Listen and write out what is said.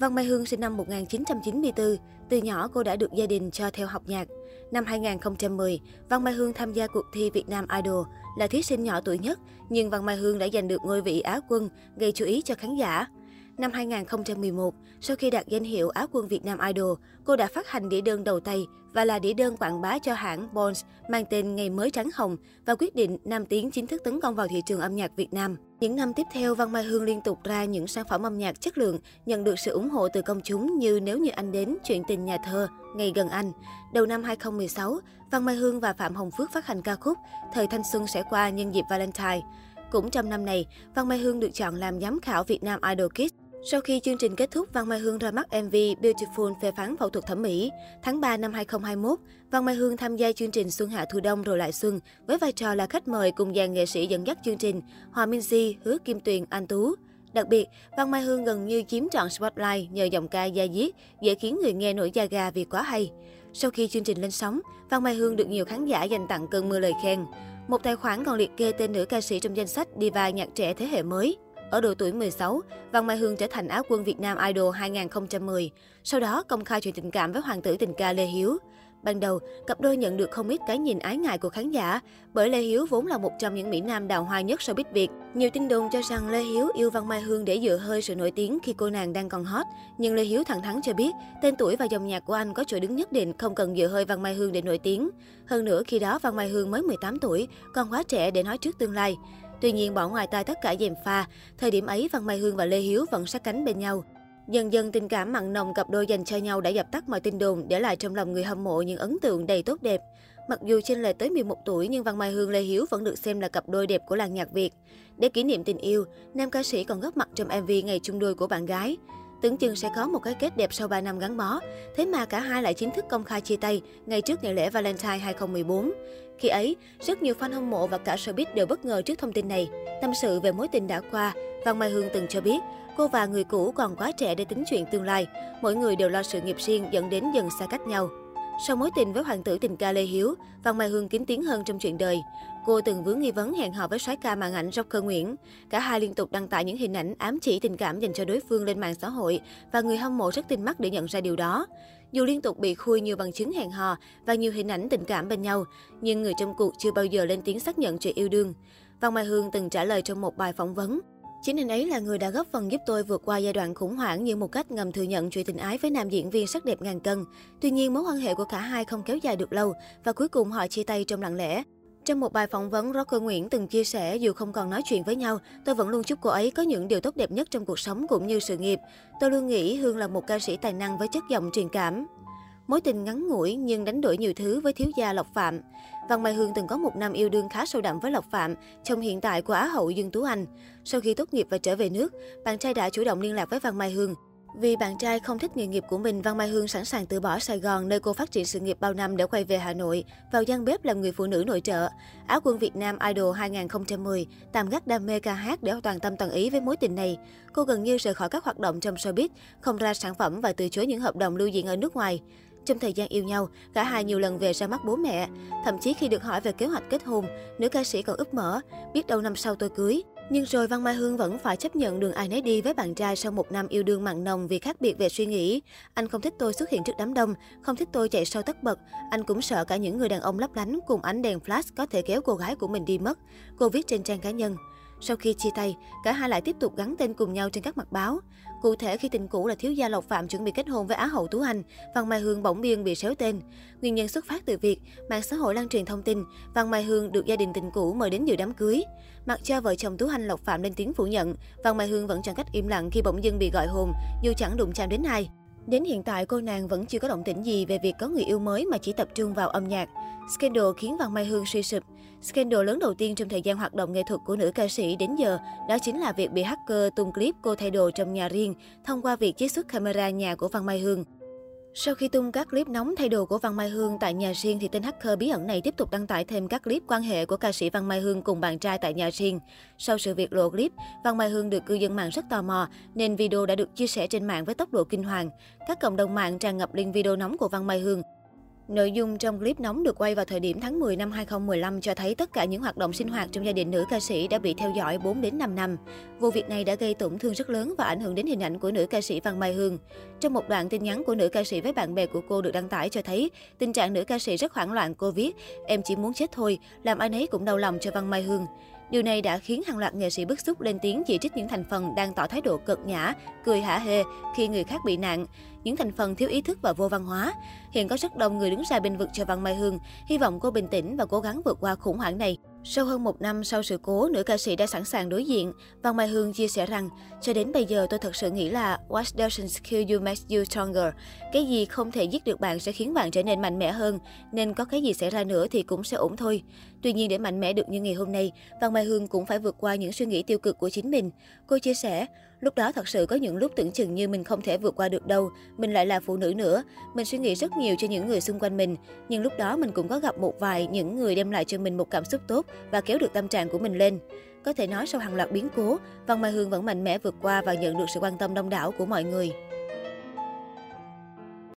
Văn Mai Hương sinh năm 1994, từ nhỏ cô đã được gia đình cho theo học nhạc. Năm 2010, Văn Mai Hương tham gia cuộc thi Việt Nam Idol, là thí sinh nhỏ tuổi nhất, nhưng Văn Mai Hương đã giành được ngôi vị Á quân, gây chú ý cho khán giả. Năm 2011, sau khi đạt danh hiệu Á quân Việt Nam Idol, cô đã phát hành đĩa đơn đầu tay và là đĩa đơn quảng bá cho hãng Bones mang tên Ngày mới trắng hồng và quyết định Nam Tiến chính thức tấn công vào thị trường âm nhạc Việt Nam. Những năm tiếp theo, Văn Mai Hương liên tục ra những sản phẩm âm nhạc chất lượng, nhận được sự ủng hộ từ công chúng như Nếu như anh đến, Chuyện tình nhà thơ, Ngày gần anh. Đầu năm 2016, Văn Mai Hương và Phạm Hồng Phước phát hành ca khúc Thời thanh xuân sẽ qua nhân dịp Valentine. Cũng trong năm này, Văn Mai Hương được chọn làm giám khảo Việt Nam Idol Kids. Sau khi chương trình kết thúc, Văn Mai Hương ra mắt MV Beautiful phê phán phẫu thuật thẩm mỹ. Tháng 3 năm 2021, Văn Mai Hương tham gia chương trình Xuân Hạ Thu Đông rồi lại Xuân với vai trò là khách mời cùng dàn nghệ sĩ dẫn dắt chương trình Hòa Minh Di, Hứa Kim Tuyền, Anh Tú. Đặc biệt, Văn Mai Hương gần như chiếm trọn spotlight nhờ giọng ca da diết, dễ khiến người nghe nổi da gà vì quá hay. Sau khi chương trình lên sóng, Văn Mai Hương được nhiều khán giả dành tặng cơn mưa lời khen. Một tài khoản còn liệt kê tên nữ ca sĩ trong danh sách diva nhạc trẻ thế hệ mới. Ở độ tuổi 16, Văn Mai Hương trở thành Á quân Việt Nam Idol 2010. Sau đó công khai chuyện tình cảm với hoàng tử tình ca Lê Hiếu. Ban đầu, cặp đôi nhận được không ít cái nhìn ái ngại của khán giả, bởi Lê Hiếu vốn là một trong những mỹ nam đào hoa nhất showbiz Việt. Nhiều tin đồn cho rằng Lê Hiếu yêu Văn Mai Hương để dựa hơi sự nổi tiếng khi cô nàng đang còn hot. Nhưng Lê Hiếu thẳng thắn cho biết, tên tuổi và dòng nhạc của anh có chỗ đứng nhất định, không cần dựa hơi Văn Mai Hương để nổi tiếng. Hơn nữa, khi đó Văn Mai Hương mới 18 tuổi, còn quá trẻ để nói trước tương lai. Tuy nhiên bỏ ngoài tai tất cả dèm pha, thời điểm ấy Văn Mai Hương và Lê Hiếu vẫn sát cánh bên nhau. Dần dần tình cảm mặn nồng cặp đôi dành cho nhau đã dập tắt mọi tin đồn, để lại trong lòng người hâm mộ những ấn tượng đầy tốt đẹp. Mặc dù trên lệch tới 11 tuổi nhưng Văn Mai Hương Lê Hiếu vẫn được xem là cặp đôi đẹp của làng nhạc Việt. Để kỷ niệm tình yêu, nam ca sĩ còn góp mặt trong MV ngày chung đôi của bạn gái. Tưởng chừng sẽ có một cái kết đẹp sau 3 năm gắn bó. Thế mà cả hai lại chính thức công khai chia tay ngay trước ngày lễ Valentine 2014. Khi ấy, rất nhiều fan hâm mộ và cả showbiz đều bất ngờ trước thông tin này. Tâm sự về mối tình đã qua, Văn Mai Hương từng cho biết, cô và người cũ còn quá trẻ để tính chuyện tương lai. Mỗi người đều lo sự nghiệp riêng dẫn đến dần xa cách nhau. Sau mối tình với hoàng tử tình ca Lê Hiếu, Văn Mai Hương kín tiếng hơn trong chuyện đời. Cô từng vướng nghi vấn hẹn hò với soái ca màn ảnh Joker Nguyễn. Cả hai liên tục đăng tải những hình ảnh ám chỉ tình cảm dành cho đối phương lên mạng xã hội và người hâm mộ rất tin mắt để nhận ra điều đó. Dù liên tục bị khui nhiều bằng chứng hẹn hò và nhiều hình ảnh tình cảm bên nhau, nhưng người trong cuộc chưa bao giờ lên tiếng xác nhận chuyện yêu đương. Văn Mai Hương từng trả lời trong một bài phỏng vấn. Chính anh ấy là người đã góp phần giúp tôi vượt qua giai đoạn khủng hoảng như một cách ngầm thừa nhận chuyện tình ái với nam diễn viên sắc đẹp ngàn cân. Tuy nhiên, mối quan hệ của cả hai không kéo dài được lâu và cuối cùng họ chia tay trong lặng lẽ. Trong một bài phỏng vấn, Rocker Nguyễn từng chia sẻ dù không còn nói chuyện với nhau, tôi vẫn luôn chúc cô ấy có những điều tốt đẹp nhất trong cuộc sống cũng như sự nghiệp. Tôi luôn nghĩ Hương là một ca sĩ tài năng với chất giọng truyền cảm. Mối tình ngắn ngủi nhưng đánh đổi nhiều thứ với thiếu gia Lộc Phạm. Văn Mai Hương từng có một năm yêu đương khá sâu đậm với Lộc Phạm, chồng hiện tại của Á hậu Dương Tú Anh. Sau khi tốt nghiệp và trở về nước, bạn trai đã chủ động liên lạc với Văn Mai Hương. Vì bạn trai không thích nghề nghiệp của mình, Văn Mai Hương sẵn sàng từ bỏ Sài Gòn, nơi cô phát triển sự nghiệp bao năm để quay về Hà Nội, vào gian bếp làm người phụ nữ nội trợ. Áo quân Việt Nam Idol 2010, tạm gác đam mê ca hát để toàn tâm toàn ý với mối tình này. Cô gần như rời khỏi các hoạt động trong showbiz, không ra sản phẩm và từ chối những hợp đồng lưu diễn ở nước ngoài. Trong thời gian yêu nhau, cả hai nhiều lần về ra mắt bố mẹ. Thậm chí khi được hỏi về kế hoạch kết hôn, nữ ca sĩ còn ấp mở, biết đâu năm sau tôi cưới. Nhưng rồi Văn Mai Hương vẫn phải chấp nhận đường ai nấy đi với bạn trai sau một năm yêu đương mặn nồng vì khác biệt về suy nghĩ. Anh không thích tôi xuất hiện trước đám đông, không thích tôi chạy sau tất bật. Anh cũng sợ cả những người đàn ông lấp lánh cùng ánh đèn flash có thể kéo cô gái của mình đi mất. Cô viết trên trang cá nhân. Sau khi chia tay, cả hai lại tiếp tục gắn tên cùng nhau trên các mặt báo. Cụ thể khi tình cũ là thiếu gia Lộc Phạm chuẩn bị kết hôn với Á hậu Tú Anh, Văn Mai Hương bỗng biên bị xéo tên. Nguyên nhân xuất phát từ việc mạng xã hội lan truyền thông tin Văn Mai Hương được gia đình tình cũ mời đến dự đám cưới. Mặc cho vợ chồng Tú Anh Lộc Phạm lên tiếng phủ nhận, Văn Mai Hương vẫn chọn cách im lặng khi bỗng dưng bị gọi hồn, dù chẳng đụng chạm đến ai. Đến hiện tại, cô nàng vẫn chưa có động tĩnh gì về việc có người yêu mới mà chỉ tập trung vào âm nhạc. Scandal khiến Văn Mai Hương suy sụp. Scandal lớn đầu tiên trong thời gian hoạt động nghệ thuật của nữ ca sĩ đến giờ đó chính là việc bị hacker tung clip cô thay đồ trong nhà riêng thông qua việc chiết xuất camera nhà của Văn Mai Hương. Sau khi tung các clip nóng thay đồ của Văn Mai Hương tại nhà riêng thì tên hacker bí ẩn này tiếp tục đăng tải thêm các clip quan hệ của ca sĩ Văn Mai Hương cùng bạn trai tại nhà riêng. Sau sự việc lộ clip, Văn Mai Hương được cư dân mạng rất tò mò nên video đã được chia sẻ trên mạng với tốc độ kinh hoàng. Các cộng đồng mạng tràn ngập link video nóng của Văn Mai Hương. Nội dung trong clip nóng được quay vào thời điểm tháng 10 năm 2015 cho thấy tất cả những hoạt động sinh hoạt trong gia đình nữ ca sĩ đã bị theo dõi 4 đến 5 năm. Vụ việc này đã gây tổn thương rất lớn và ảnh hưởng đến hình ảnh của nữ ca sĩ Văn Mai Hương. Trong một đoạn tin nhắn của nữ ca sĩ với bạn bè của cô được đăng tải cho thấy, tình trạng nữ ca sĩ rất hoảng loạn cô viết, em chỉ muốn chết thôi, làm ai nấy cũng đau lòng cho Văn Mai Hương. Điều này đã khiến hàng loạt nghệ sĩ bức xúc lên tiếng chỉ trích những thành phần đang tỏ thái độ cợt nhã, cười hả hê khi người khác bị nạn, những thành phần thiếu ý thức và vô văn hóa. Hiện có rất đông người đứng ra bên vực cho Văn Mai Hương, hy vọng cô bình tĩnh và cố gắng vượt qua khủng hoảng này. Sau hơn một năm sau sự cố, nữ ca sĩ đã sẵn sàng đối diện. Văn Mai Hương chia sẻ rằng, cho đến bây giờ tôi thật sự nghĩ là What doesn't kill you makes you stronger. Cái gì không thể giết được bạn sẽ khiến bạn trở nên mạnh mẽ hơn, nên có cái gì xảy ra nữa thì cũng sẽ ổn thôi. Tuy nhiên để mạnh mẽ được như ngày hôm nay, Văn Mai Hương cũng phải vượt qua những suy nghĩ tiêu cực của chính mình. Cô chia sẻ, lúc đó thật sự có những lúc tưởng chừng như mình không thể vượt qua được đâu, mình lại là phụ nữ nữa. Mình suy nghĩ rất nhiều cho những người xung quanh mình, nhưng lúc đó mình cũng có gặp một vài những người đem lại cho mình một cảm xúc tốt và kéo được tâm trạng của mình lên. Có thể nói sau hàng loạt biến cố, Văn Mai Hương vẫn mạnh mẽ vượt qua và nhận được sự quan tâm đông đảo của mọi người.